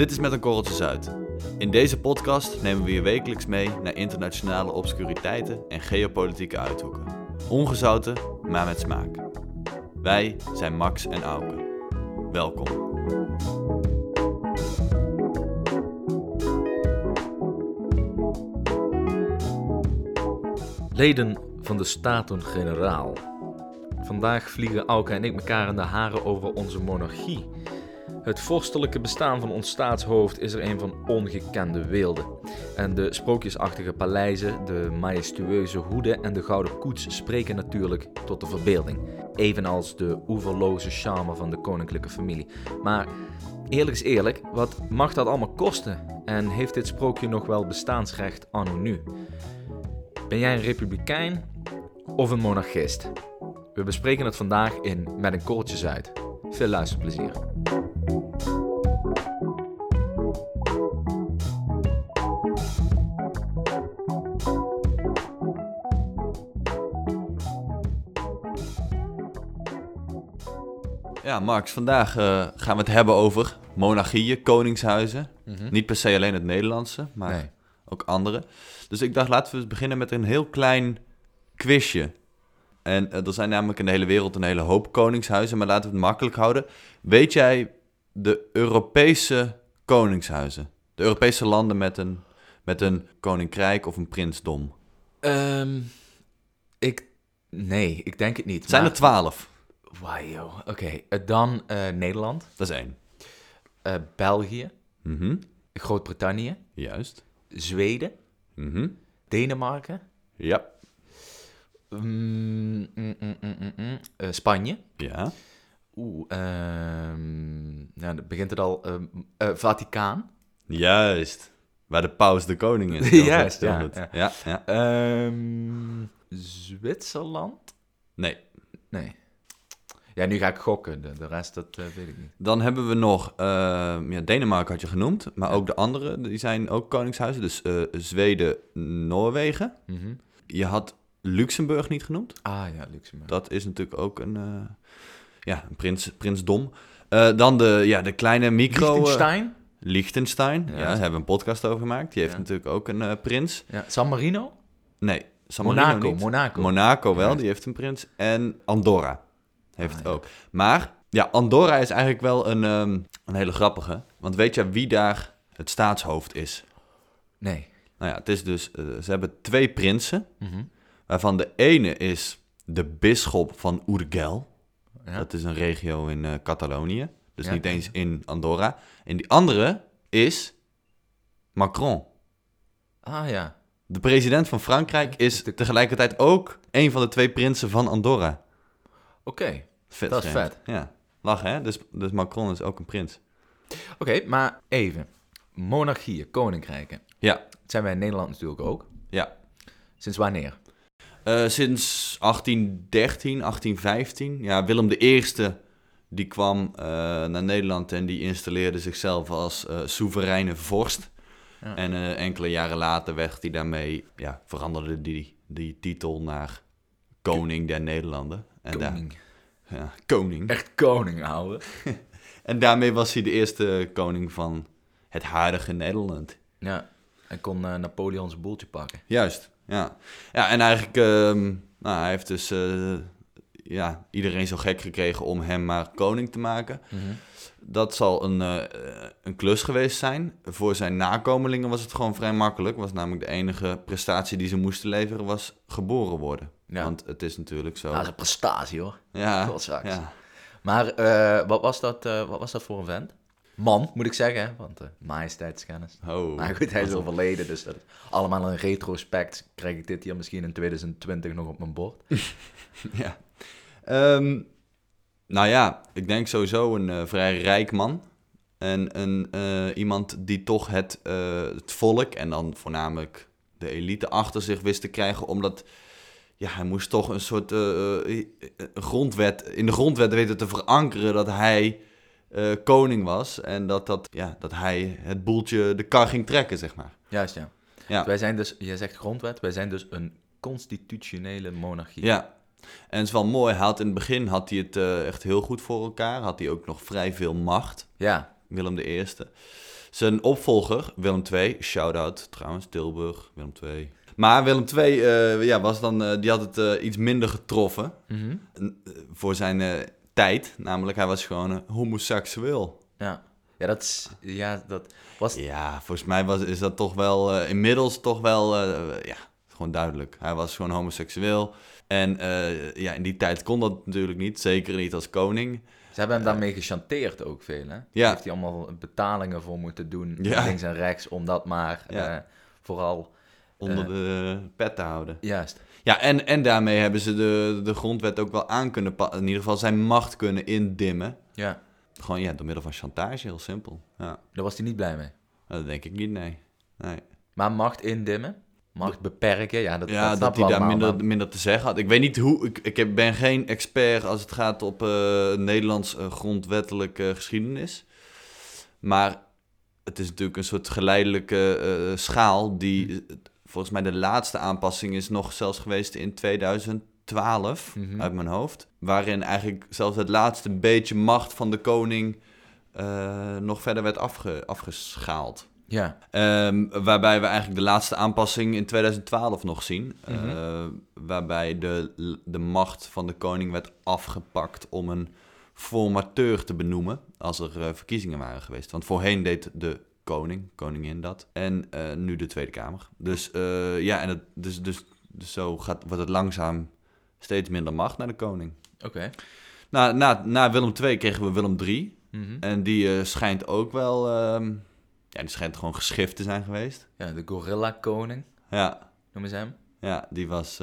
Dit is Met een Korreltje Zuid. In deze podcast nemen we je wekelijks mee naar internationale obscuriteiten en geopolitieke uithoeken. Ongezouten, maar met smaak. Wij zijn Max en Auke. Welkom. Leden van de Staten-Generaal. Vandaag vliegen Auke en ik elkaar in de haren over onze monarchie. Het vorstelijke bestaan van ons staatshoofd is er een van ongekende weelde. En de sprookjesachtige paleizen, de majestueuze hoeden en de gouden koets spreken natuurlijk tot de verbeelding. Evenals de oeverloze charme van de koninklijke familie. Maar eerlijk is eerlijk, wat mag dat allemaal kosten? En heeft dit sprookje nog wel bestaansrecht anno nu? Ben jij een republikein of een monarchist? We bespreken het vandaag in Met een korreltje Zuid. Veel luisterplezier. Ja, Max, vandaag eh, gaan we het hebben over monarchieën, koningshuizen. Niet per se alleen het Nederlandse, maar Nee. ook andere. Dus ik dacht, laten we beginnen met een heel klein quizje. En eh, er zijn namelijk in de hele wereld een hele hoop koningshuizen, maar laten we het makkelijk houden. Weet jij de Europese koningshuizen? De Europese landen met een, met een koninkrijk of een prinsdom? Ehm, ik... Nee, ik denk het niet. Zijn maar- er twaalf. Wauw. Oké, eh, dan eh, Nederland, Dat is één. eh, België, Mhm. Groot-Brittannië, Juist. Zweden, Mhm. Denemarken, Ja. mm, mm, mm, mm, mm, mm, eh, Spanje. Ja. Oeh, ehm, nou, dan begint het al. eh, Vaticaan. Juist. Waar de paus de koning is. Juist, ja, ja. ja, ja. Ehm, Zwitserland? Nee. Nee. Ja, nu ga ik gokken. De, de rest, dat eh, weet ik niet. Dan hebben we nog, ja, Denemarken had je genoemd, maar ook de andere, die zijn ook koningshuizen. Dus eh, Zweden, Noorwegen. Mhm. Je had Luxemburg niet genoemd. Ah ja, Luxemburg. Dat is natuurlijk ook een, ja, een prins, prinsdom. Eh, dan de, ja, de kleine micro... eh, Liechtenstein? Liechtenstein. Ja, Ja. daar hebben we een podcast over gemaakt. Die heeft natuurlijk ook een eh, prins. San Marino? Nee, San Marino Monaco, niet. Monaco. Monaco wel, die heeft een prins. En Andorra heeft Ah, ook. Maar ja, Andorra is eigenlijk wel een, ehm, een hele grappige. Want weet je wie daar het staatshoofd is? Nee. Nou ja, het is dus, ze hebben twee prinsen. Mhm. Waarvan de ene is de bisschop van Urgel. Ja. Dat is een regio in eh, Catalonië. Dus Ja. niet eens in Andorra. En die andere is Macron. Ah ja. De president van Frankrijk is tegelijkertijd ook een van de twee prinsen van Andorra. Oké. Vet Dat is vet. Ja, lachen hè? Dus, dus Macron is ook een prins. Oké, maar even. Monarchieën, koninkrijken. Ja, Dat zijn wij in Nederland natuurlijk ook. ja. Sinds wanneer? Eh, sinds 1813, 1815. Ja, Willem I die kwam eh, naar Nederland en die installeerde zichzelf als eh, soevereine vorst. Ja. En enkele jaren later werd hij daarmee, ja, veranderde die, die titel naar koning der Nederlanden. En daar- Koning. ja, koning. Echt koning, ouwe. En daarmee was hij de eerste koning van het huidige Nederland. Ja. Hij kon Napoleon zijn boeltje pakken. Juist, ja. Ja, en eigenlijk, ehm, nou, hij heeft dus eh, ja, iedereen zo gek gekregen om hem maar koning te maken. Dat zal een, eh, een klus geweest zijn. Voor zijn nakomelingen was het gewoon vrij makkelijk. Was namelijk de enige prestatie die ze moesten leveren, was geboren worden. Ja. Want het is natuurlijk zo. Dat is een prestatie, hoor. ja, ja, Maar eh, wat, was dat, wat was dat voor een vent? Man, moet ik zeggen, hè? want eh majesteitskennis. Oh, maar goed, hij is overleden, dus dat allemaal een retrospect. Krijg ik dit hier misschien in 2020 nog op mijn bord? Ja. Ehm, nou ja, ik denk sowieso een eh, vrij rijk man. En een, eh, iemand die toch het, het volk en dan voornamelijk de elite achter zich wist te krijgen. Omdat ja, hij moest toch een soort grondwet, in de grondwet weten te verankeren dat hij eh, koning was. En dat, dat, ja, dat hij het boeltje de kar ging trekken, zeg maar. Juist, ja. Ja. Wij zijn dus, jij zegt grondwet, wij zijn dus een constitutionele monarchie. Ja, en het is wel mooi. Hij had in het begin had hij het eh, echt heel goed voor elkaar. Had hij ook nog vrij veel macht. Ja, Willem I. Zijn opvolger, Willem II, shout-out trouwens, Tilburg, Willem II. Maar Willem II eh, ja, was dan, die had het iets minder getroffen Mhm. voor zijn tijd. Namelijk, hij was gewoon een homoseksueel. Ja. Ja, dat is... Ja, dat was... Ja, volgens mij was, is dat toch wel eh, inmiddels toch wel, eh, ja, gewoon duidelijk. Hij was gewoon homoseksueel. En eh, ja, in die tijd kon dat natuurlijk niet, zeker niet als koning. Ze hebben hem daarmee gechanteerd ook veel, hè? Ja. Heeft hij allemaal betalingen voor moeten doen, Ja. links en rechts, om dat maar Ja. eh, vooral... Onder Eh. de pet te houden. Juist. Ja, en, en daarmee hebben ze de, de grondwet ook wel aan kunnen passen. In ieder geval zijn macht kunnen indimmen. Ja. Gewoon ja, door middel van chantage, heel simpel. Ja, Daar was hij niet blij mee. dat denk ik niet, nee. nee. Maar macht indimmen, macht beperken, ja, dat, Ja, dat, hij daar minder, minder te zeggen had. Ik weet niet hoe, ik, ik ben geen expert als het gaat op eh, Nederlands eh, grondwettelijke geschiedenis. Maar het is natuurlijk een soort geleidelijke schaal die, eh, volgens mij de laatste aanpassing is nog zelfs geweest in 2012, Mhm. uit mijn hoofd. Waarin eigenlijk zelfs het laatste beetje macht van de koning eh, nog verder werd afge, afgeschaald. Ja, Ehm, waarbij we eigenlijk de laatste aanpassing in 2012 nog zien. Mhm. Eh, waarbij de, de macht van de koning werd afgepakt om een formateur te benoemen als er eh, verkiezingen waren geweest. Want voorheen deed de koning, koningin dat. En eh, nu de Tweede Kamer. Dus eh, ja, en het, dus, dus, dus zo gaat, wordt het langzaam steeds minder macht naar de koning. oké. Na, na, na Willem II kregen we Willem III. Mhm. En die eh, schijnt ook wel... ehm, ja, die schijnt gewoon geschift te zijn geweest. Ja, de gorilla-koning, Ja, noemen ze hem. ja die was,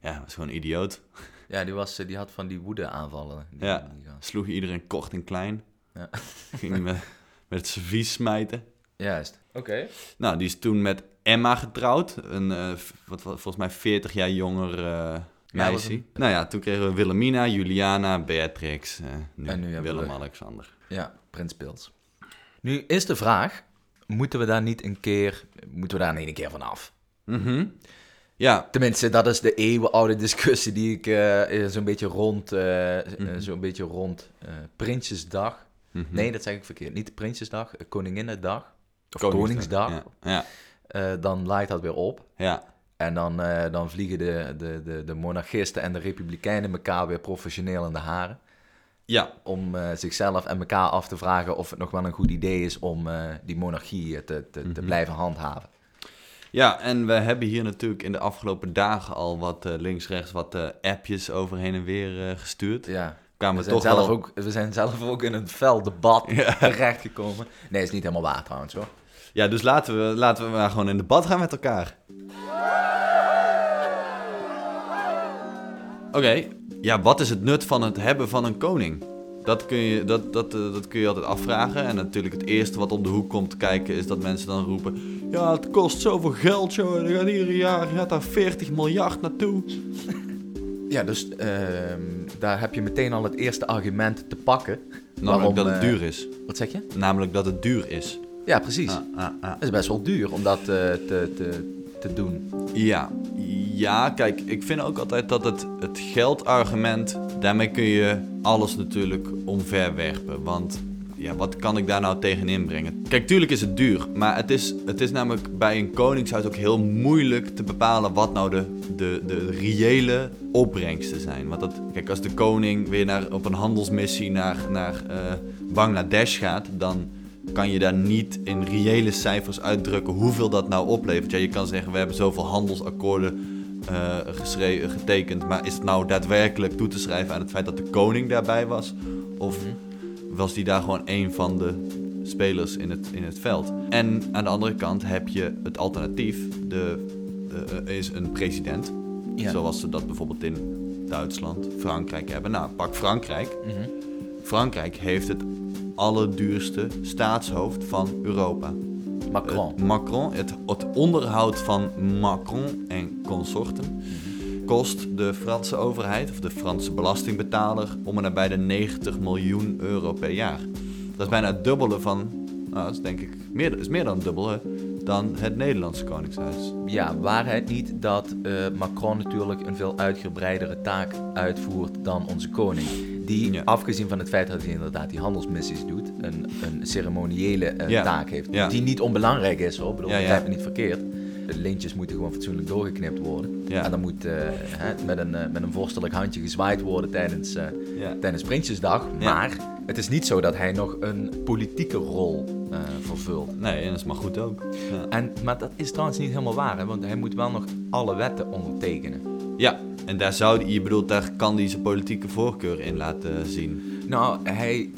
ja, was gewoon een idioot. Ja, die, was, die had van die woede-aanvallen. Ja. die. Sloeg iedereen kort en klein. Ja. Ging met, met het servies smijten. Juist. Oké. Nou, die is toen met Emma getrouwd. Een, eh, wat, wat, volgens mij 40 jaar jonger eh meisje. een- Nou ja, toen kregen we Wilhelmina, Juliana, Beatrix. eh, nu, En nu Willem-Alexander. Ja, Prins Pils. Nu is de vraag, moeten we daar niet een keer, moeten we daar niet een keer van af? Mhm. Ja, Tenminste, dat is de eeuwenoude discussie die ik eh, eh, zo'n beetje rond, Mhm. zo'n beetje rond eh, Prinsjesdag. mhm. Nee, dat zeg ik verkeerd. Niet Prinsjesdag, Koninginnedag. Of Koningsdag. Koningsdag. Ja, ja, Eh, dan laait dat weer op. ja. En dan, eh, dan vliegen de, de, de, de monarchisten en de republikeinen elkaar weer professioneel in de haren. ja. Om eh, zichzelf en elkaar af te vragen of het nog wel een goed idee is om die monarchie te, te, te Mhm. blijven handhaven. Ja, en we hebben hier natuurlijk in de afgelopen dagen al wat links-rechts wat appjes over heen en weer gestuurd. Ja, Kwamen we toch zelf wel... ook, we zijn zelf ook in een fel debat Ja. terechtgekomen. Nee, is niet helemaal waar trouwens hoor. Ja, dus laten we, laten we maar gewoon in debat gaan met elkaar. Oké, ja, wat is het nut van het hebben van een koning? Dat kun, je, dat, dat, eh, dat kun je altijd afvragen. En natuurlijk het eerste wat om de hoek komt kijken is dat mensen dan roepen... Ja, het kost zoveel geld, joh. Er gaat ieder jaar gaat daar 40 miljard naartoe. Ja, dus ehm, daar heb je meteen al het eerste argument te pakken. Namelijk Waarom, dat het eh, duur is. Wat zeg je? Namelijk dat het duur is. Ja, precies. Ah, ah, ah. Het is best wel duur om dat eh, te, te, te doen. Ja, ja, kijk, ik vind ook altijd dat het, het geldargument, daarmee kun je alles natuurlijk omverwerpen. Want ja, wat kan ik daar nou tegen inbrengen? Kijk, tuurlijk is het duur, maar het is, het is namelijk bij een koningshuis ook heel moeilijk te bepalen wat nou de, de, de reële opbrengsten zijn. Want dat, kijk, als de koning weer naar, op een handelsmissie naar, naar eh, Bangladesh gaat, dan kan je daar niet in reële cijfers uitdrukken hoeveel dat nou oplevert. Ja, je kan zeggen, we hebben zoveel handelsakkoorden eh, geschre- getekend, maar is het nou daadwerkelijk toe te schrijven aan het feit dat de koning daarbij was? Of was die daar gewoon een van de spelers in het, in het veld? En aan de andere kant heb je het alternatief, de, eh, is een president, Ja. zoals ze dat bijvoorbeeld in Duitsland, Frankrijk hebben. Nou, pak Frankrijk. Mhm. Frankrijk heeft het allerduurste staatshoofd van Europa. Macron. Het Macron, het, het onderhoud van Macron en consorten kost de Franse overheid of de Franse belastingbetaler om en nabij de 90 miljoen euro per jaar. Dat is bijna het dubbele van, nou, dat is denk ik meer, is meer dan het dubbele dan het Nederlandse Koningshuis. Ja, waarheid niet dat eh, Macron natuurlijk een veel uitgebreidere taak uitvoert dan onze koning. die, Ja. afgezien van het feit dat hij inderdaad die handelsmissies doet, een, een ceremoniële eh, Ja. taak heeft. Ja. Die niet onbelangrijk is hoor, bedoel, begrijp me niet verkeerd. De lintjes moeten gewoon fatsoenlijk doorgeknipt worden. Ja. En dan moet eh, hè, met, een, eh, met een vorstelijk handje gezwaaid worden tijdens, eh, Ja. tijdens Prinsjesdag. Maar het is niet zo dat hij nog een politieke rol vervult. Nee, en dat is maar goed ook. En, maar dat is trouwens niet helemaal waar, hè, want hij moet wel nog alle wetten ondertekenen. ja, en daar zou die, je bedoelt, daar kan hij zijn politieke voorkeur in laten zien. Nou, hij,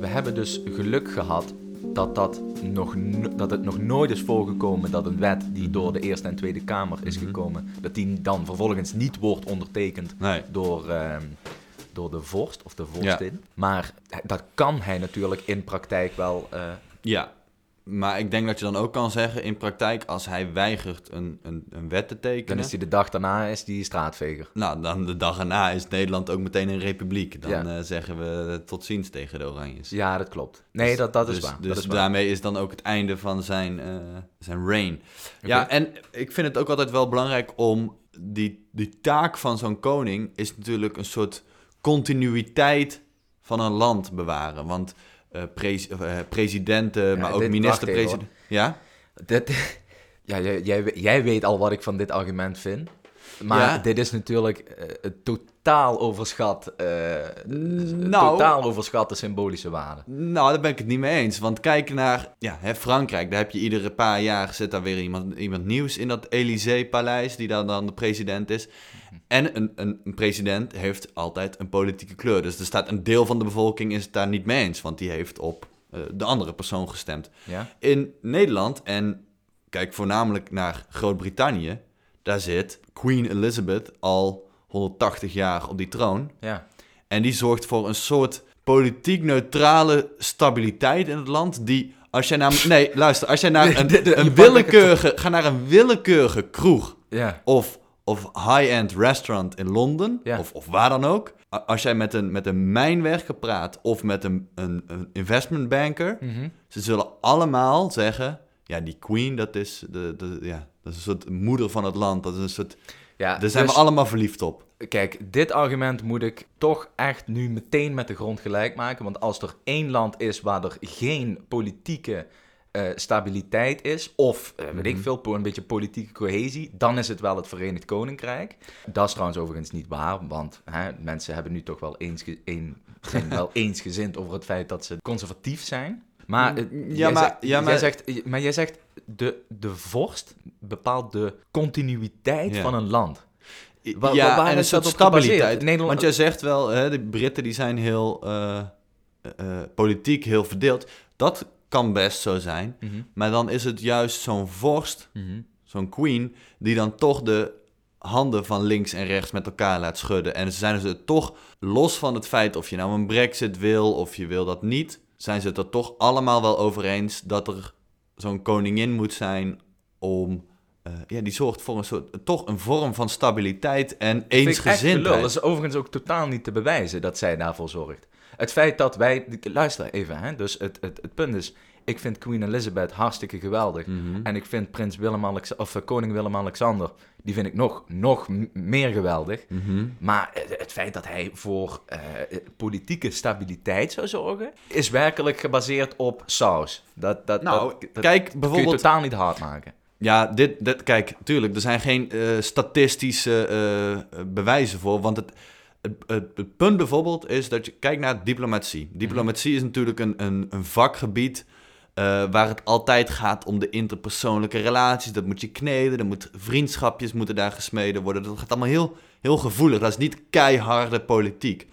we hebben dus geluk gehad dat, dat, nog, no- dat het nog nooit is voorgekomen dat een wet die door de Eerste en Tweede Kamer is Mhm. gekomen, dat die dan vervolgens niet wordt ondertekend Nee. door, ehm, door de vorst of de vorstin. Maar dat kan hij natuurlijk in praktijk wel. eh, Ja, maar ik denk dat je dan ook kan zeggen in praktijk, als hij weigert een, een, een wet te dan tekenen, is hij de dag daarna is die straatveger. nou, dan de dag erna is Nederland ook meteen een republiek. Dan Ja. eh, zeggen we tot ziens tegen de Oranjes. Ja, dat klopt. Nee, Dus- dat, dat is dus, waar. Dus dat is waar. daarmee is dan ook het einde van zijn, eh, zijn reign. Ja, en ik vind het ook altijd wel belangrijk om die, die taak van zo'n koning is natuurlijk een soort continuïteit van een land bewaren. Want eh, pres- eh, presidenten, maar ook minister-president. Ja? Dit, ja, jij, jij, jij weet al wat ik van dit argument vind. Maar Ja. dit is natuurlijk eh, het totaal overschat. Nou. Totaal overschat de symbolische waarde. Nou, daar ben ik het niet mee eens. Want kijk naar ja, hè, Frankrijk. Daar heb je iedere paar jaar zit daar weer iemand, iemand nieuws in dat Élysée-paleis, die daar dan de president is. En een, een, een president heeft altijd een politieke kleur. Dus er staat een deel van de bevolking is het daar niet mee eens, want die heeft op eh, de andere persoon gestemd. Ja? In Nederland, en kijk voornamelijk naar Groot-Brittannië, daar zit Queen Elizabeth al 180 jaar op die troon. Ja. En die zorgt voor een soort politiek neutrale stabiliteit in het land. Die, als jij naar. Nee, luister, als jij naar een, De- de- je een willekeurige. Ga naar een willekeurige kroeg. Ja. Of, of high-end restaurant in Londen. Ja. Of, of waar dan ook. Als jij met een, met een mijnwerker praat. Of met een, een, een investment banker. Mhm. Ze zullen allemaal zeggen. Ja, die queen, dat is, de, de, ja, dat is een soort moeder van het land. Dat is een soort. Ja Daar zijn dus- we allemaal verliefd op. Kijk, dit argument moet ik toch echt nu meteen met de grond gelijk maken. Want als er één land is waar er geen politieke eh, stabiliteit is, of eh, weet ik Mhm. veel, een beetje politieke cohesie, dan is het wel het Verenigd Koninkrijk. Dat is trouwens overigens niet waar, want hè, mensen hebben nu toch wel eens een, zijn wel eensgezind over het feit dat ze conservatief zijn. Maar, eh, Ja, maar- zegt, ja, jij maar- zegt, maar jij zegt, de, de vorst bepaalt de continuïteit Ja. van een land. Wa- ja, wa- waar en een soort stabiliteit. Nederland- Want jij zegt wel, hè, de Britten die zijn heel eh, eh, politiek heel verdeeld. Dat kan best zo zijn. Mhm. Maar dan is het juist zo'n vorst, Mhm. zo'n queen, die dan toch de handen van links en rechts met elkaar laat schudden. En ze zijn dus toch, los van het feit of je nou een brexit wil of je wil dat niet, zijn ze het er toch allemaal wel over eens dat er zo'n koningin moet zijn om... eh, ja, die zorgt voor een soort, toch een vorm van stabiliteit en eensgezindheid. Dat is overigens ook totaal niet te bewijzen dat zij daarvoor zorgt. Het feit dat wij... Luister even, hè. Dus het, het, het punt is... Ik vind Queen Elizabeth hartstikke geweldig. Mhm. En ik vind prins Willem Alex of eh, koning Willem-Alexander... Die vind ik nog, nog meer geweldig. Mhm. Maar eh, het feit dat hij voor eh, politieke stabiliteit zou zorgen... is werkelijk gebaseerd op saus. Dat, dat, Nou, dat, dat kijk kun je bijvoorbeeld... totaal niet hard maken. Ja, dit, dit, kijk, tuurlijk, er zijn geen eh, statistische eh, eh, bewijzen voor. Want het, het, het, het punt bijvoorbeeld is dat je kijkt naar diplomatie. Diplomatie is natuurlijk een, een, een vakgebied eh, waar het altijd gaat om de interpersoonlijke relaties. Dat moet je kneden, er moet, vriendschapjes moeten daar gesmeden worden. Dat gaat allemaal heel, heel gevoelig. Dat is niet keiharde politiek.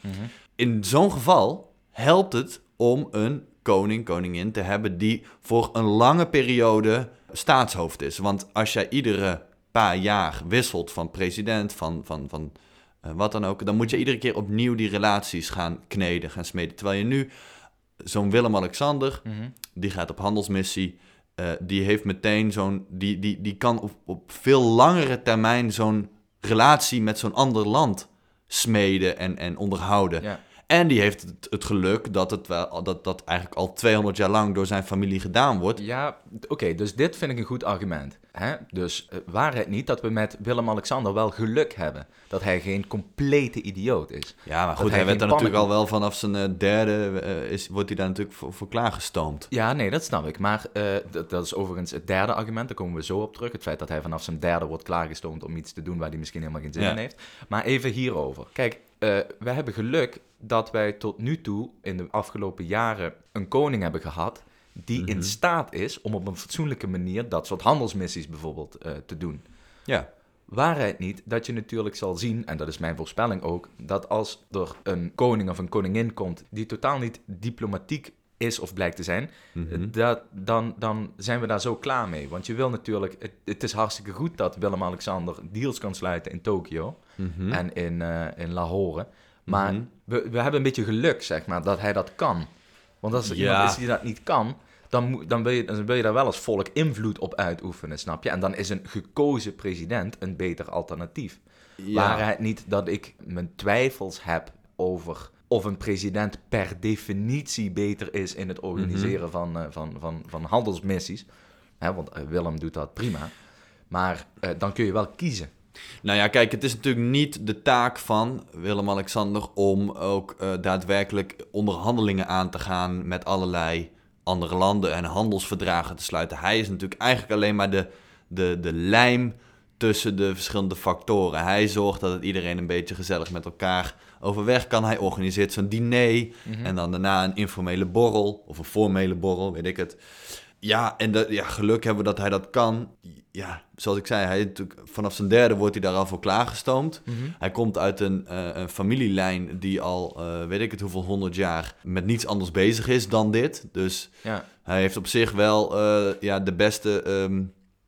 In zo'n geval helpt het om een koning, koningin te hebben die voor een lange periode staatshoofd is. Want als jij iedere paar jaar wisselt van president, van, van, van eh, wat dan ook, dan moet je iedere keer opnieuw die relaties gaan kneden, gaan smeden. Terwijl je nu zo'n Willem-Alexander, Mhm. Die gaat op handelsmissie, eh, die heeft meteen zo'n, die, die, die kan op, op veel langere termijn zo'n relatie met zo'n ander land smeden en, en onderhouden. Ja. En die heeft het, het geluk dat het wel, dat, dat eigenlijk al 200 jaar lang door zijn familie gedaan wordt. Ja, oké, dus dit vind ik een goed argument. Hè? Dus uh, waar het niet dat we met Willem-Alexander wel geluk hebben. Dat hij geen complete idioot is. Ja, maar goed, hij, werd er natuurlijk al wel vanaf zijn uh, derde, uh, is, wordt hij daar natuurlijk voor, voor klaargestoomd. Ja, nee, dat snap ik. Maar dat, dat, is overigens het derde argument, daar komen we zo op terug. Het feit dat hij vanaf zijn derde wordt klaargestoomd om iets te doen waar hij misschien helemaal geen zin ja. in heeft. Maar even hierover. Kijk, we hebben geluk dat wij tot nu toe in de afgelopen jaren een koning hebben gehad die in Mhm. staat is om op een fatsoenlijke manier dat soort handelsmissies bijvoorbeeld eh, te doen. Ja. Waarheid niet dat je natuurlijk zal zien, en dat is mijn voorspelling ook, dat als er een koning of een koningin komt die totaal niet diplomatiek is of blijkt te zijn, Mhm. dat, dan, dan zijn we daar zo klaar mee. Want je wil natuurlijk, het, het is hartstikke goed dat Willem-Alexander deals kan sluiten in Tokio Mhm. en in, eh, in Lahore. Maar Mhm. we, we hebben een beetje geluk, zeg maar, dat hij dat kan. Want als er Ja. iemand is die dat niet kan, dan, dan, wil je, dan wil je daar wel als volk invloed op uitoefenen, snap je? En dan is een gekozen president een beter alternatief. Ja. Waarheid niet dat ik mijn twijfels heb over of een president per definitie beter is in het organiseren van, eh, van, van, van handelsmissies. Hè, want eh, Willem doet dat prima. Maar eh, dan kun je wel kiezen. Nou ja, kijk, het is natuurlijk niet de taak van Willem-Alexander om ook eh, daadwerkelijk onderhandelingen aan te gaan met allerlei andere landen en handelsverdragen te sluiten. Hij is natuurlijk eigenlijk alleen maar de, de, de lijm tussen de verschillende factoren. Hij zorgt dat het iedereen een beetje gezellig met elkaar overweg kan. Hij organiseert zo'n diner en dan daarna een informele borrel of een formele borrel, weet ik het. Ja, en dat, ja, geluk hebben dat hij dat kan. Ja, zoals ik zei, hij, vanaf zijn derde wordt hij daar al voor klaargestoomd. Hij komt uit een, eh, een familielijn die al, eh, weet ik het hoeveel, honderd jaar met niets anders bezig is dan dit. Dus Ja. hij heeft op zich wel eh, ja, de beste ehm,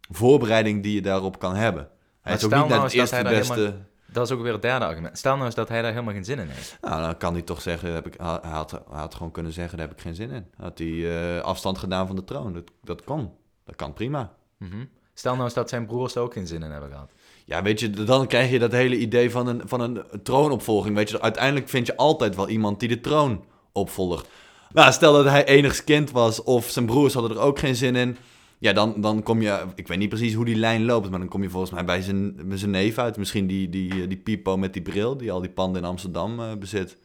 voorbereiding die je daarop kan hebben. Hij is ook niet nou net eens dat eerst de hij beste... helemaal- Dat is ook weer het derde argument. Stel nou eens dat hij daar helemaal geen zin in heeft. Nou, dan kan hij toch zeggen, heb ik, hij, had, hij had gewoon kunnen zeggen, daar heb ik geen zin in. Had hij eh, afstand gedaan van de troon. Dat, dat kon. Dat kan prima. Mhm. Stel nou eens dat zijn broers er ook geen zin in hebben gehad. Ja, weet je, dan krijg je dat hele idee van een, van een troonopvolging. Weet je, uiteindelijk vind je altijd wel iemand die de troon opvolgt. Nou, stel dat hij enigs kind was of zijn broers hadden er ook geen zin in. Ja, dan, dan kom je, ik weet niet precies hoe die lijn loopt, maar dan kom je volgens mij bij zijn, bij zijn neef uit. Misschien die, die, die Pipo met die bril, die al die panden in Amsterdam eh, bezit.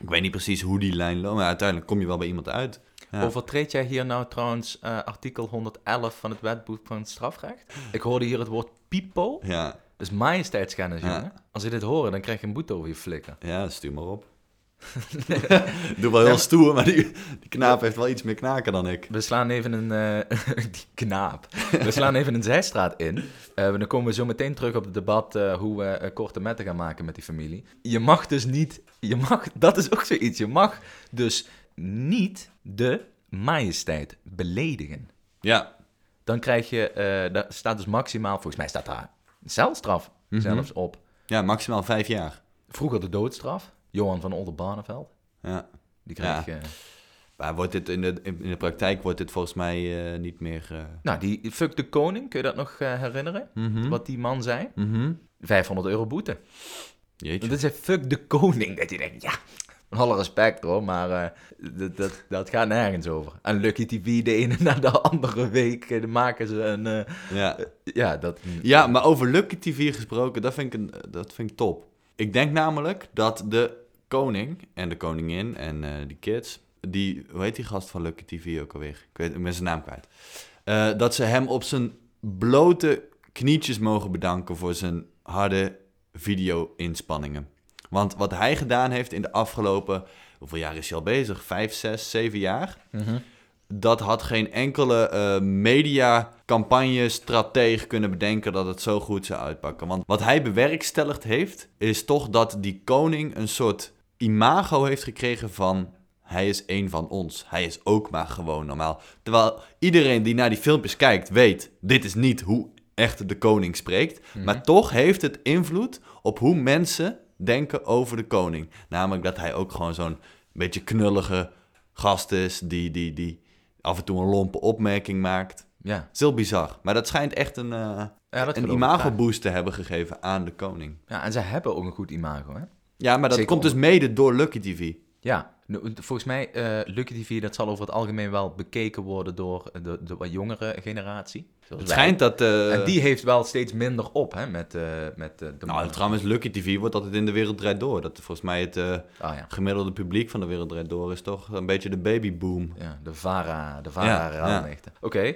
Ik weet niet precies hoe die lijn loopt, maar uiteindelijk kom je wel bij iemand uit. Ja. Overtreed jij hier nou trouwens eh, artikel 111 van het wetboek van het strafrecht? Ik hoorde hier het woord pipo. Ja, is majesteitsschennis, Ja. jongen. Als je dit horen, dan krijg je een boete over je flikken. ja, stuur maar op. Doe wel heel stoer, maar die, die knaap heeft wel iets meer knaken dan ik. We slaan even een... eh, die knaap. We slaan even een zijstraat in. Eh, dan komen we zo meteen terug op het debat eh, hoe we korte metten gaan maken met die familie. Je mag dus niet... Je mag, dat is ook zoiets. Je mag dus niet de majesteit beledigen. Ja, Dan krijg je... daar staat dus maximaal... Volgens mij staat daar celstraf Mhm. zelfs op. ja maximaal vijf jaar. Vroeger de doodstraf. Johan van Oldenbarneveld. Ja. Die kreeg... Ja. eh, Maar wordt dit in, de, in de praktijk wordt dit volgens mij eh, niet meer... eh, nou, die Fuck de Koning, kun je dat nog herinneren? mhm. Wat die man zei? Mhm. 500 euro boete. Jeetje. Dat is fuck de koning. Dat je denkt, ja, met alle respect hoor, maar dat, dat, dat gaat nergens over. En Lucky TV, de ene na de andere week, dan maken ze een... Ja. ja, dat... ja, maar over Lucky TV gesproken, dat vind, ik een, dat vind ik top. Ik denk namelijk dat de koning en de koningin en eh, die kids... Die, hoe heet die gast van Lucky TV ook alweer? Ik, weet, ik ben zijn naam kwijt. Eh, dat ze hem op zijn blote knietjes mogen bedanken voor zijn harde video-inspanningen. Want wat hij gedaan heeft in de afgelopen... Hoeveel jaar is hij al bezig? Vijf, zes, zeven jaar? Mhm. dat had geen enkele eh media-campagne-strateeg kunnen bedenken dat het zo goed zou uitpakken. Want wat hij bewerkstelligd heeft, is toch dat die koning een soort imago heeft gekregen van... Hij is een van ons. Hij is ook maar gewoon normaal. Terwijl iedereen die naar die filmpjes kijkt, weet... dit is niet hoe echt de koning spreekt. Maar toch heeft het invloed op hoe mensen denken over de koning. Namelijk dat hij ook gewoon zo'n beetje knullige gast is... die, die, die af en toe een lompe opmerking maakt. Ja, Het is heel bizar. Maar dat schijnt echt een, eh, ja dat een geloof ik imago graag. boost te hebben gegeven aan de koning. Ja, en ze hebben ook een goed imago, hè? Ja, maar dat Zeker komt dus mede door Lucky TV. Ja, volgens mij, eh Lucky TV, dat zal over het algemeen wel bekeken worden door de, de wat jongere generatie. Het schijnt dat... eh, En die heeft wel steeds minder op, hè, met, eh, met eh, de Nou, trouwens, Lucky TV wordt altijd in de wereld draait door. Dat volgens mij het eh, Ah ja. gemiddelde publiek van de wereld draait door is toch een beetje de babyboom. Ja, de VARA, de VARA Ja, raalnichten. Oké,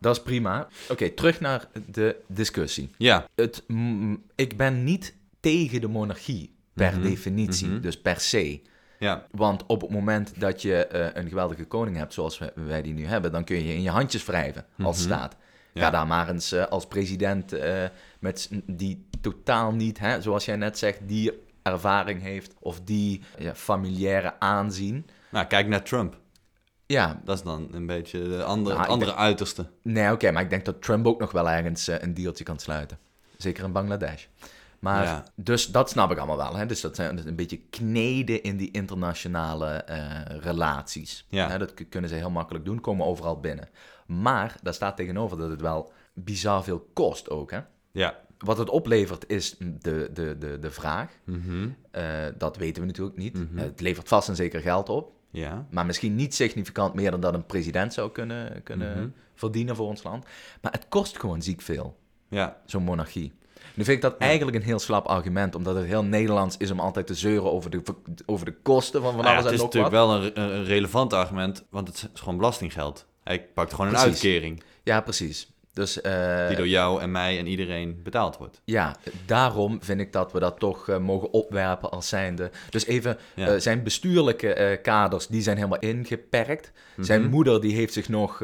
dat is prima. Oké, terug naar de discussie. Ja, Het, mm, ik ben niet tegen de monarchie, per Mhm, definitie, mhm. dus per se. ja, Want op het moment dat je eh, een geweldige koning hebt, zoals wij, wij die nu hebben, dan kun je in je handjes wrijven als Mhm. staat. Ga Ja. daar maar eens eh, als president eh, met die totaal niet, hè, zoals jij net zegt, die ervaring heeft of die ja, familiaire aanzien. nou kijk naar Trump. Ja, Dat is dan een beetje de andere, Nou, andere uiterste. nee, oké, maar ik denk dat Trump ook nog wel ergens een dealtje kan sluiten. Zeker in Bangladesh. Maar, Ja. dus dat snap ik allemaal wel. Hè? Dus dat zijn een beetje kneden in die internationale eh, relaties. Ja. Hè, dat kunnen ze heel makkelijk doen, komen overal binnen. Maar daar staat tegenover dat het wel bizar veel kost ook. Hè? Ja. Wat het oplevert is de, de, de, de vraag. Mhm. Eh, dat weten we natuurlijk niet. Mhm. Het levert vast en zeker geld op. Ja. Maar misschien niet significant meer dan dat een president zou kunnen, kunnen Mhm. verdienen voor ons land. Maar het kost gewoon ziek veel, Ja. zo'n monarchie. Nu vind ik dat eigenlijk een heel slap argument, omdat het heel Nederlands is om altijd te zeuren over de, over de kosten van van Nou ja, alles het is en nog wat. natuurlijk wel een, een relevant argument, want het is gewoon belastinggeld. Hij pakt gewoon een uitkering Ja, precies. Dus eh, die door jou en mij en iedereen betaald wordt. ja, daarom vind ik dat we dat toch eh, mogen opwerpen als zijnde. Dus even, Ja. eh, zijn bestuurlijke kaders, die zijn helemaal ingeperkt. Zijn Mhm. moeder, die heeft zich nog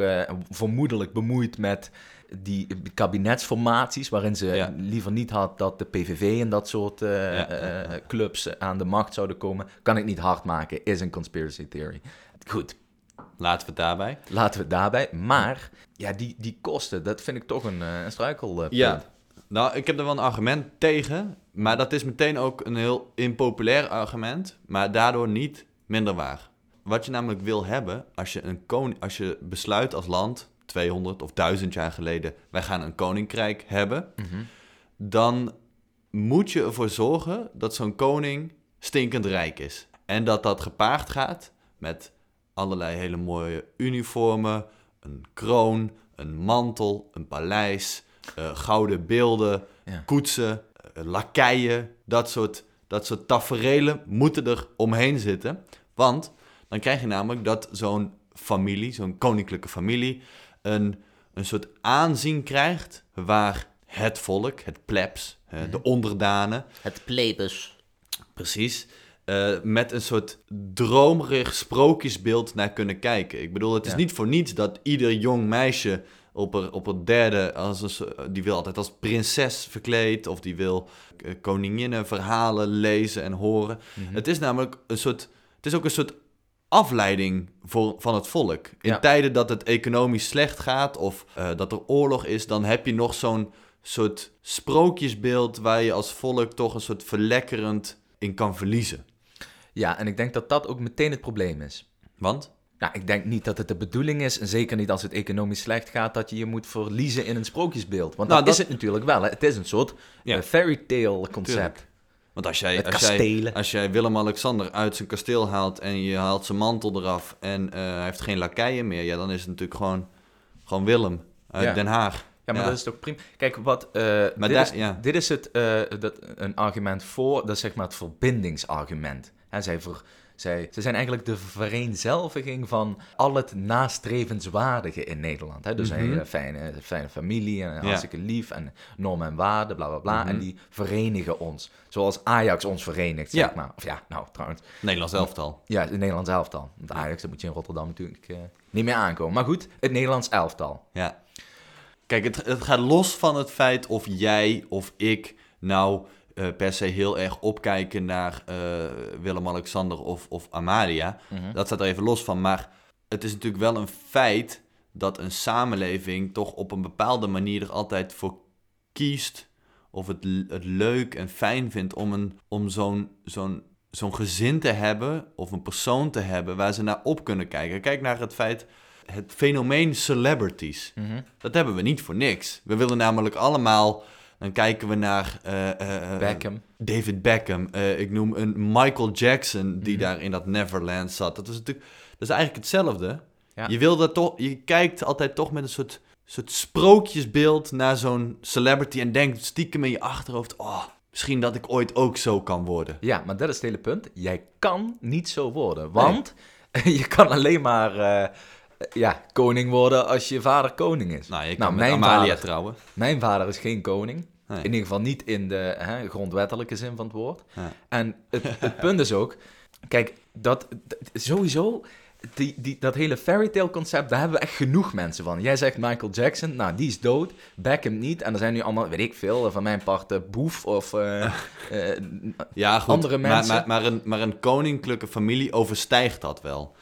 vermoedelijk bemoeid met die kabinetsformaties, waarin ze Ja. liever niet had dat de PVV en dat soort eh, Ja, eh, clubs aan de macht zouden komen. Kan ik niet hard maken, is een conspiracy theory. Goed, Laten we het daarbij. laten we het daarbij. Maar ja, die, die kosten, dat vind ik toch een, eh, een struikelpunt. Ja. Nou, ik heb er wel een argument tegen, maar dat is meteen ook een heel impopulair argument, maar daardoor niet minder waar. Wat je namelijk wil hebben, als je, een koning, als je besluit als land, 200 of 1000 jaar geleden, wij gaan een koninkrijk hebben, Mhm. dan moet je ervoor zorgen dat zo'n koning stinkend rijk is. En dat dat gepaard gaat met allerlei hele mooie uniformen, een kroon, een mantel, een paleis, eh, gouden beelden, Ja. koetsen, lakeien, dat soort, dat soort taferelen moeten er omheen zitten. Want dan krijg je namelijk dat zo'n familie, zo'n koninklijke familie, een, een soort aanzien krijgt waar het volk, het plebs, de onderdanen, Het plebes. Precies. eh, met een soort dromerig sprookjesbeeld naar kunnen kijken. Ik bedoel, het is Ja. niet voor niets dat ieder jong meisje op het op derde, als een, die wil altijd als prinses verkleed, of die wil eh, koninginnenverhalen lezen en horen. Mhm. Het is namelijk een soort, het is ook een soort afleiding voor, van het volk. In Ja. tijden dat het economisch slecht gaat of eh, dat er oorlog is, dan heb je nog zo'n soort sprookjesbeeld waar je als volk toch een soort verlekkerend in kan verliezen. Ja, en ik denk dat dat ook meteen het probleem is. Want? Nou, ik denk niet dat het de bedoeling is, en zeker niet als het economisch slecht gaat, dat je je moet verliezen in een sprookjesbeeld. Want Nou, dat, is dat- het natuurlijk wel. Hè. Het is een soort Ja. eh, fairy tale concept. Tuurlijk. Want als jij, als, jij, als jij Willem-Alexander uit zijn kasteel haalt en je haalt zijn mantel eraf en eh, hij heeft geen lakeien meer, ja, dan is het natuurlijk gewoon, gewoon Willem uit Ja. Den Haag. Ja, maar Ja. dat is toch prima. Kijk, wat, eh, Maar dit, is, ja. dit is het, eh, dat, een argument voor, dat is zeg maar het verbindingsargument. Hè, zij, ver, zij, ze zijn eigenlijk de vereenzelviging van al het nastrevenswaardige in Nederland. Hè? Dus een Mhm. hele fijne, fijne familie en Ja. hartstikke lief en normen en waarden, bla bla bla. Mhm. En die verenigen ons. Zoals Ajax ons verenigt, zeg Ja. maar. Of ja, nou trouwens. Nederlands elftal. Ja, het Nederlands elftal. Want Ajax, dat moet je in Rotterdam natuurlijk eh, niet meer aankomen. Maar goed, het Nederlands elftal. Ja. Kijk, het, het gaat los van het feit of jij of ik nou eh, per se heel erg opkijken naar eh, Willem-Alexander of, of Amalia. Mhm. Dat staat er even los van. Maar het is natuurlijk wel een feit dat een samenleving toch op een bepaalde manier er altijd voor kiest. Of het, het leuk en fijn vindt om, een, om zo'n, zo'n, zo'n gezin te hebben. Of een persoon te hebben waar ze naar op kunnen kijken. Kijk naar het feit, het fenomeen celebrities. Mhm. Dat hebben we niet voor niks. We willen namelijk allemaal Dan kijken we naar eh, eh, eh, Beckham. David Beckham. Ik noem een Michael Jackson die Mhm. daar in dat Neverland zat. Dat is natuurlijk dat is eigenlijk hetzelfde. Ja. Je wil dat toch, je kijkt altijd toch met een soort, soort sprookjesbeeld naar zo'n celebrity en denkt stiekem in je achterhoofd, oh, misschien dat ik ooit ook zo kan worden. Ja, maar dat is het hele punt. Jij kan niet zo worden. Want je kan alleen maar ja, koning worden als je vader koning is. Nou, je kan Nou, met mijn Amalia vader- trouwen. Mijn vader is geen koning. Nee. In ieder geval niet in de hè, grondwettelijke zin van het woord. En het, het punt is ook, kijk, dat, dat- sowieso, die, die, dat hele fairy tale concept, daar hebben we echt genoeg mensen van. Jij zegt Michael Jackson, nou die is dood, Beckham niet. En er zijn nu allemaal, weet ik veel, van mijn part eh, Boef of eh, eh, Ja, goed. Andere mensen. Maar, maar, een, maar een koninklijke familie overstijgt dat wel.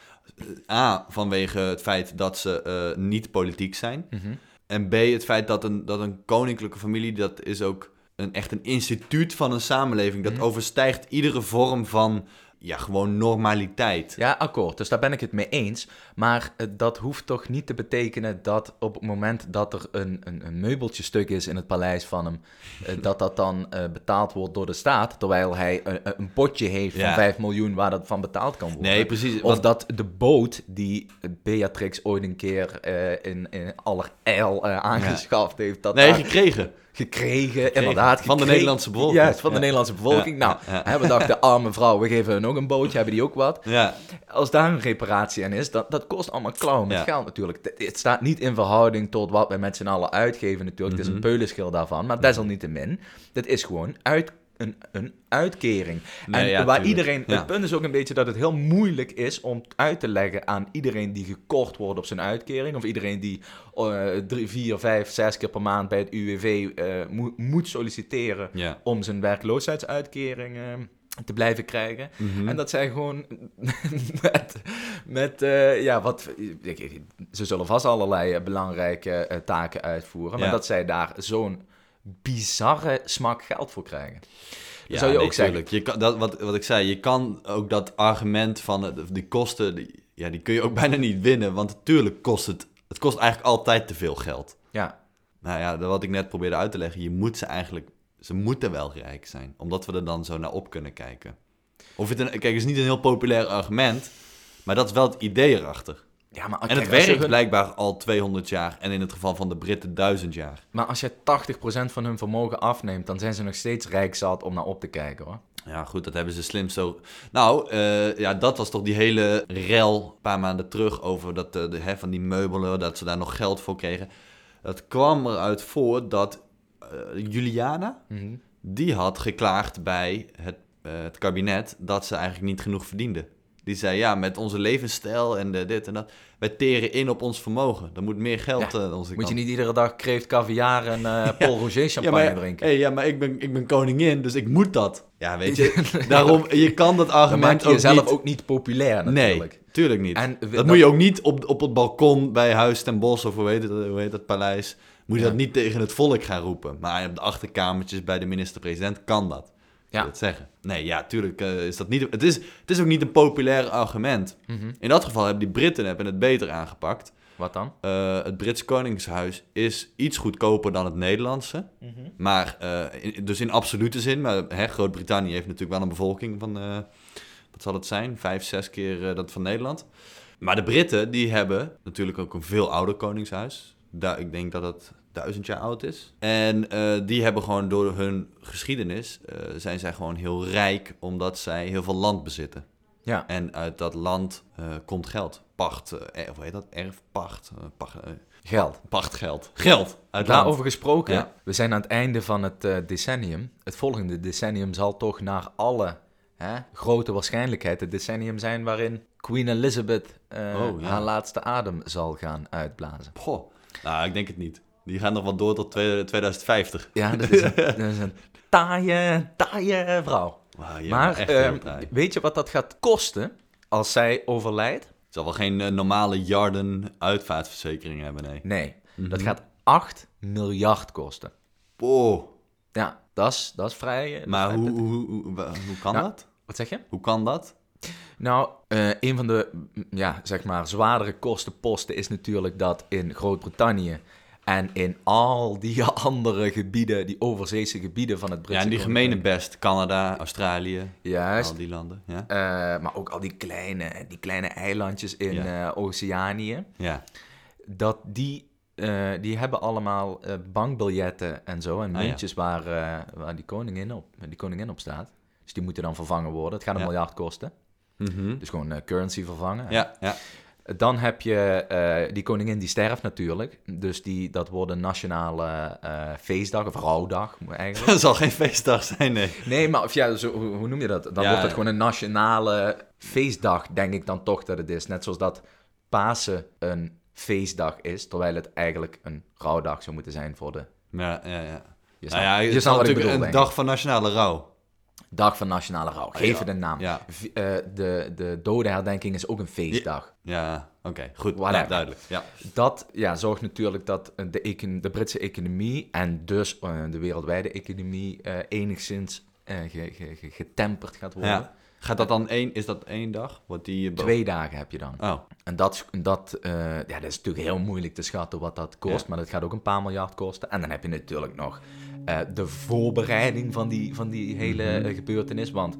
A, vanwege het feit dat ze niet politiek zijn. mhm. En B, het feit dat een, dat een koninklijke familie, dat is ook een, echt een instituut van een samenleving. Dat Mhm. overstijgt iedere vorm van, ja, gewoon normaliteit. Ja, akkoord. Dus daar ben ik het mee eens. Maar eh, dat hoeft toch niet te betekenen dat op het moment dat er een, een, een meubeltje stuk is in het paleis van hem, eh, dat dat dan eh, betaald wordt door de staat, terwijl hij een, een potje heeft Ja. van 5 miljoen waar dat van betaald kan worden. Nee, precies. Of want- dat de boot die Beatrix ooit een keer in, in allerijl aangeschaft heeft, dat nee, gekregen. gekregen, inderdaad. Van de. Nederlandse bevolking. Juist, van de. Nederlandse bevolking. Nou, we dachten, arme vrouw, we geven hun ook een bootje, hebben die ook wat. Ja, Als daar een reparatie aan is, dat, dat kost allemaal klauw met Ja. geld natuurlijk. Het- staat niet in verhouding tot wat wij met z'n allen uitgeven natuurlijk. Het is een Mhm. peulenschil daarvan. Maar desalniettemin, dit is gewoon uit, een, een uitkering. Nee, en ja, waar tuurlijk. iedereen... Ja. Het punt is ook een beetje dat het heel moeilijk is om uit te leggen aan iedereen die gekort wordt op zijn uitkering. Of iedereen die eh, drie, vier, vijf, zes keer per maand bij het UWV eh, moet- moet solliciteren ja. om zijn werkloosheidsuitkering eh, te blijven krijgen. Mhm. En dat zij gewoon met, met eh, ja, wat, ze zullen vast allerlei eh, belangrijke eh, taken uitvoeren, maar Ja. dat zij daar zo'n bizarre smak geld voor krijgen. Ja, zou je nee, ook zeggen. tuurlijk. Je kan, dat, wat, wat ik zei, je kan ook dat argument van die kosten, die, ja, die kun je ook bijna niet winnen. Want natuurlijk kost het, het kost eigenlijk altijd te veel geld. Ja, Nou ja, wat ik net probeerde uit te leggen, je moet ze eigenlijk, ze moeten wel rijk zijn. Omdat we er dan zo naar op kunnen kijken. Of het een, kijk, het is niet een heel populair argument, maar dat is wel het idee erachter. ja maar, En het werkt hun- blijkbaar al 200 jaar en in het geval van de Britten 1000 jaar. maar als je 80% van hun vermogen afneemt, dan zijn ze nog steeds rijk zat om naar op te kijken hoor. Ja, goed, dat hebben ze slim zo. Nou, eh, ja, dat was toch die hele rel een paar maanden terug over dat, eh, de, hè, van die meubelen, dat ze daar nog geld voor kregen. Dat kwam eruit voort dat eh, Juliana, Mhm. die had geklaagd bij het, eh, het kabinet dat ze eigenlijk niet genoeg verdiende. Die zei, ja, met onze levensstijl en de, dit en dat, wij teren in op ons vermogen. Er moet meer geld Ja, eh, aan onze Moet je niet iedere dag kreeft caviar en eh Paul Roger ja, champagne maar, drinken? hey, ja, maar ik ben, ik ben koningin, dus ik moet dat. Ja, weet je, daarom, je kan dat argument maak je ook jezelf niet... ook niet populair natuurlijk. Nee, tuurlijk niet. En dat, dat- moet je ook niet op, op het balkon bij Huis ten Bos of hoe heet het, hoe heet het paleis. Moet je Ja. dat niet tegen het volk gaan roepen. Maar op de achterkamertjes bij de minister-president kan dat. Ja. Dat zeggen. Nee, ja, tuurlijk eh, is dat niet... Het is, het is ook niet een populair argument. Mhm. In dat geval hebben die Britten hebben het beter aangepakt. Wat dan? Eh, het Brits Koningshuis is iets goedkoper dan het Nederlandse. Maar, eh, in- dus in absolute zin. Maar Groot-Brittannië heeft natuurlijk wel een bevolking van, wat zal het zijn? Vijf, zes keer dat van Nederland. Maar de Britten, die hebben natuurlijk ook een veel ouder koningshuis. Ik denk dat het duizend jaar oud is. En eh, die hebben gewoon door hun geschiedenis, eh, zijn zij gewoon heel rijk, omdat zij heel veel land bezitten. Ja. En uit dat land eh, komt geld. Pacht, of hoe heet dat? Erfpacht. eh, pacht, Geld. pachtgeld. Geld uit Daarover gesproken, Ja. we zijn aan het einde van het decennium. Het volgende decennium zal toch naar alle hè, grote waarschijnlijkheid het decennium zijn waarin Queen Elizabeth Oh, ja. haar laatste adem zal gaan uitblazen. Goh. Nou, ik denk het niet. Die gaan nog wel door tot twee- 2050. Ja, dat is een, dat is een taaie, taaie vrouw. Maar ehm, weet je wat dat gaat kosten als zij overlijdt? Het zal wel geen eh, normale Jarden uitvaartverzekering hebben, nee. Nee, Mhm. dat gaat 8 miljard kosten. Oh, Ja, dat is, dat is vrij... is maar vrij hoe, hoe, hoe, wa- hoe kan Nou, dat? Wat zeg je? Hoe kan dat? Nou, eh, een van de ja, zeg maar, zwaardere kostenposten is natuurlijk dat in Groot-Brittannië En in al die andere gebieden, die overzeese gebieden van het Ja, Britse en die gemene best. Canada, Australië, Juist. al die landen. Ja, Eh, maar ook al die kleine, die kleine eilandjes in Ja. eh, Oceanië. ja. Dat die, die hebben allemaal bankbiljetten en zo. En Ah, ja. muntjes waar, waar die, koningin op, die koningin op staat. Dus die moeten dan vervangen worden. Het gaat een Ja. miljard kosten. Mhm. Dus gewoon eh, currency vervangen. ja, ja. Dan heb je eh, die koningin die sterft natuurlijk. Dus die, dat wordt een nationale eh, feestdag of rouwdag eigenlijk. Dat zal geen feestdag zijn, nee. Nee, maar of ja, zo, hoe, hoe noem je dat? Dan Ja, wordt het gewoon een nationale feestdag, denk ik dan toch dat het is. Net zoals dat Pasen een feestdag is, terwijl het eigenlijk een rouwdag zou moeten zijn voor de... Ja, ja, ja. Je Nou ja, je snapt natuurlijk bedoel, een dag van nationale rouw. Dag van nationale rouw. Geef ja. het een naam. Ja. V- eh, de, de dodenherdenking is ook een feestdag. Ja, oké. Goed, nou, duidelijk. Ja. Dat ja, zorgt natuurlijk dat de, econ- de Britse economie en dus eh, de wereldwijde economie eh, enigszins ge- ge- ge- getemperd gaat worden. ja. Gaat dat dan één, is dat één dag? Wordt die boven- Twee dagen heb je dan. Oh, En dat, dat, ja, dat is natuurlijk heel moeilijk te schatten wat dat kost, Ja. maar dat gaat ook een paar miljard kosten. En dan heb je natuurlijk nog eh, de voorbereiding van die, van die hele Mhm. eh, gebeurtenis. Want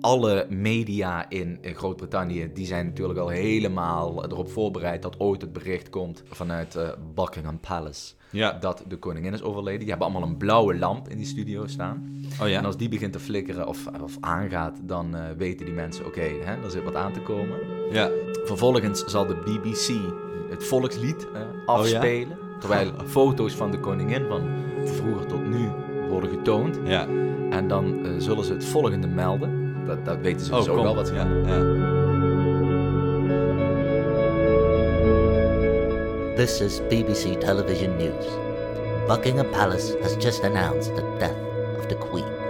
alle media in, Groot-Brittannië die zijn natuurlijk al helemaal erop voorbereid dat ooit het bericht komt vanuit eh, Buckingham Palace ja. dat de koningin is overleden. Die hebben allemaal een blauwe lamp in die studio staan. Oh ja. En als die begint te flikkeren of, of aangaat, dan weten die mensen, oké, hè, er zit wat aan te komen. Ja. Vervolgens zal de BBC het volkslied eh, afspelen. Terwijl foto's van de koningin van vroeger tot nu worden getoond. Ja. En dan eh, zullen ze het volgende melden. Dat, dat weten ze dus ook wel wat ze ja. gaan doen. ja. This is BBC Television News. Buckingham Palace has just announced the death of the Queen.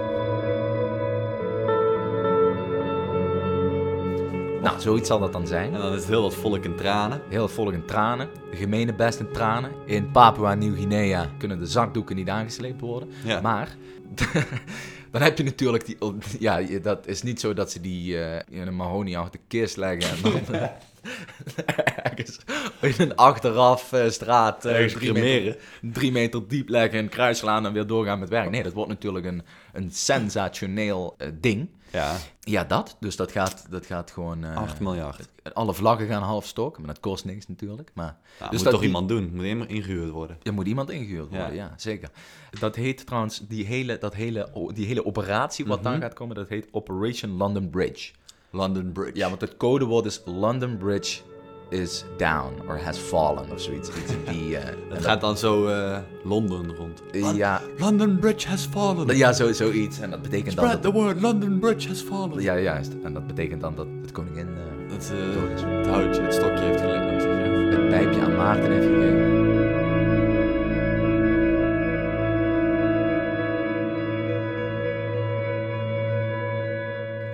Nou, zoiets zal dat dan zijn. En dan is het heel wat volk in tranen. Heel het volk in tranen. Gemene best in tranen. In Papua Nieuw-Guinea kunnen de zakdoeken niet aangesleept worden. Ja. Maar dan heb je natuurlijk die... Ja, dat is niet zo dat ze die eh, in een mahoniehouten kist leggen en dan... ergens in een achteraf eh, straat Ergens drie, meter, drie meter diep leggen, een kruis slaan en weer doorgaan met werk. Nee, dat wordt natuurlijk een, een sensationeel ding. Ja. Ja, dat. Dus dat gaat, dat gaat gewoon... eh, 8 miljard. alle vlaggen gaan half stok, maar dat kost niks natuurlijk. Maar, Ja, dus moet dat toch die- iemand doen. Moet iemand ingehuurd worden. Er moet iemand ingehuurd worden, ja, Ja. zeker. Dat heet trouwens, die hele, dat hele, die hele operatie wat dan gaat komen, dat heet Operation London Bridge. London Bridge. Ja, want het codewoord is London Bridge is down, or has fallen, of zoiets. Iets die, Het gaat dan zo eh, Londen rond. ja, London Bridge has fallen. ja zo, zoiets. En dat betekent dan... Spread the word. London Bridge has fallen. ja, juist. En dat betekent dan dat het koningin eh, eh, het houtje, het stokje heeft gelegd. het pijpje aan Maarten heeft gegeven.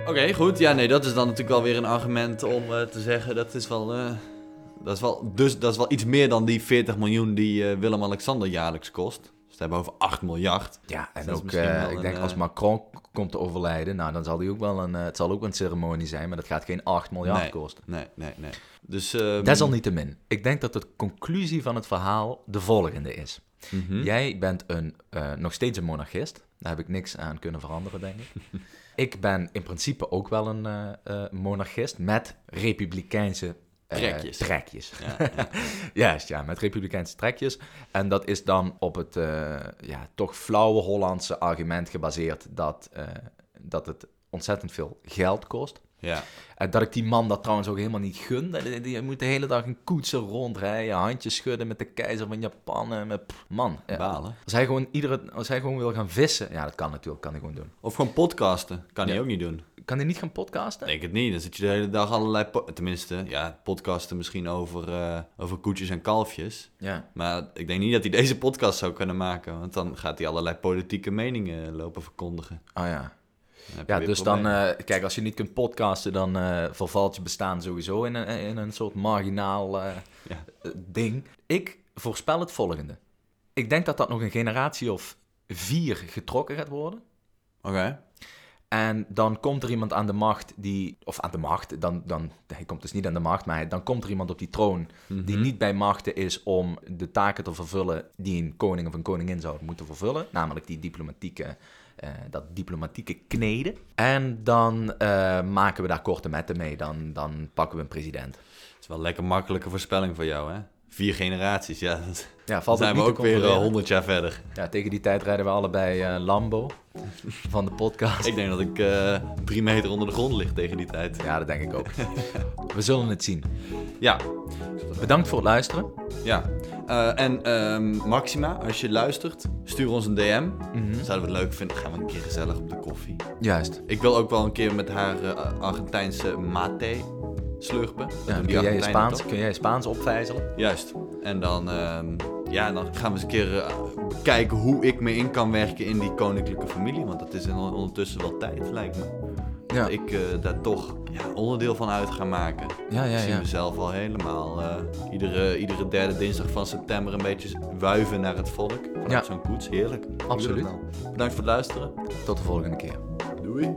Oké, goed. Ja, nee, dat is dan natuurlijk wel weer een argument om eh, te zeggen dat is wel, eh, dat is wel, dus dat is wel iets meer dan die 40 miljoen die eh, Willem-Alexander jaarlijks kost. Dus we hebben over 8 miljard. Ja, en is ook, ik een, denk als Macron komt te overlijden, nou dan zal hij ook wel een, het zal ook een ceremonie zijn, maar dat gaat geen 8 miljard nee, kosten. Nee, nee, nee. Dus, ehm, Desalniettemin, ik denk dat de conclusie van het verhaal de volgende is. mhm. Jij bent een, nog steeds een monarchist, daar heb ik niks aan kunnen veranderen, denk ik. ik ben in principe ook wel een eh, eh, monarchist met republikeinse eh, Trekjes. trekjes. Ja, ja. Juist, ja, met republikeinse trekjes. En dat is dan op het ja, toch flauwe Hollandse argument gebaseerd dat, dat het ontzettend veel geld kost. Ja. En dat ik die man dat trouwens ook helemaal niet gun. Die, die moet de hele dag in koetsen rondrijden, handjes schudden met de keizer van Japan. En met, pff, man, ja. Balen. als, hij gewoon iedere, als hij gewoon wil gaan vissen, ja, dat kan natuurlijk, kan hij gewoon doen. Of gewoon podcasten. Kan hij ook niet doen. Kan hij niet gaan podcasten? Ik denk het niet. Dan zit je de hele dag allerlei... Tenminste, ja, podcasten misschien over, eh, over koetjes en kalfjes. Ja. Maar ik denk niet dat hij deze podcast zou kunnen maken. Want dan gaat hij allerlei politieke meningen lopen verkondigen. Oh ja. Ja, dus dan, eh, kijk, als je niet kunt podcasten, dan eh, vervalt je bestaan sowieso in een, in een soort marginaal eh, Ja. ding. Ik voorspel het volgende. Ik denk dat dat nog een generatie of vier getrokken gaat worden. Oké. En dan komt er iemand aan de macht die, of aan de macht, dan, dan, hij komt dus niet aan de macht, maar hij- dan komt er iemand op die troon die niet bij machten is om de taken te vervullen die een koning of een koningin zou moeten vervullen. Namelijk die diplomatieke, eh, dat diplomatieke kneden. En dan eh, maken we daar korte metten mee, dan, dan pakken we een president. Het is wel een lekker makkelijke voorspelling voor jou, hè? Vier generaties, ja. Dan Ja, valt zijn we ook weer controleren. honderd jaar verder. Ja, tegen die tijd rijden we allebei eh, Lambo van de podcast. Ik denk dat ik eh, drie meter onder de grond lig tegen die tijd. Ja, dat denk ik ook. We zullen het zien. Ja, Bedankt voor het luisteren. ja. Eh, en ehm, Maxima, als je luistert, stuur ons een DM. Zouden we het leuk vinden, gaan we een keer gezellig op de koffie. Juist. Ik wil ook wel een keer met haar eh, Argentijnse mate slurpen. Dat Ja, kun, jij Spaans, kun jij Spaans opvijzelen? Juist. En dan, ehm, ja, dan gaan we eens een keer eh, kijken hoe ik me in kan werken in die koninklijke familie. Want dat is ondertussen wel tijd, lijkt me. Ja. Dat ik eh, daar toch ja, onderdeel van uit ga maken. Ja, ja, ik zie mezelf al helemaal eh, iedere, iedere derde dinsdag van september een beetje wuiven naar het volk. Vanuit Ja. zo'n koets. Heerlijk. Absoluut. Bedankt voor het luisteren. Tot de volgende keer. Doei.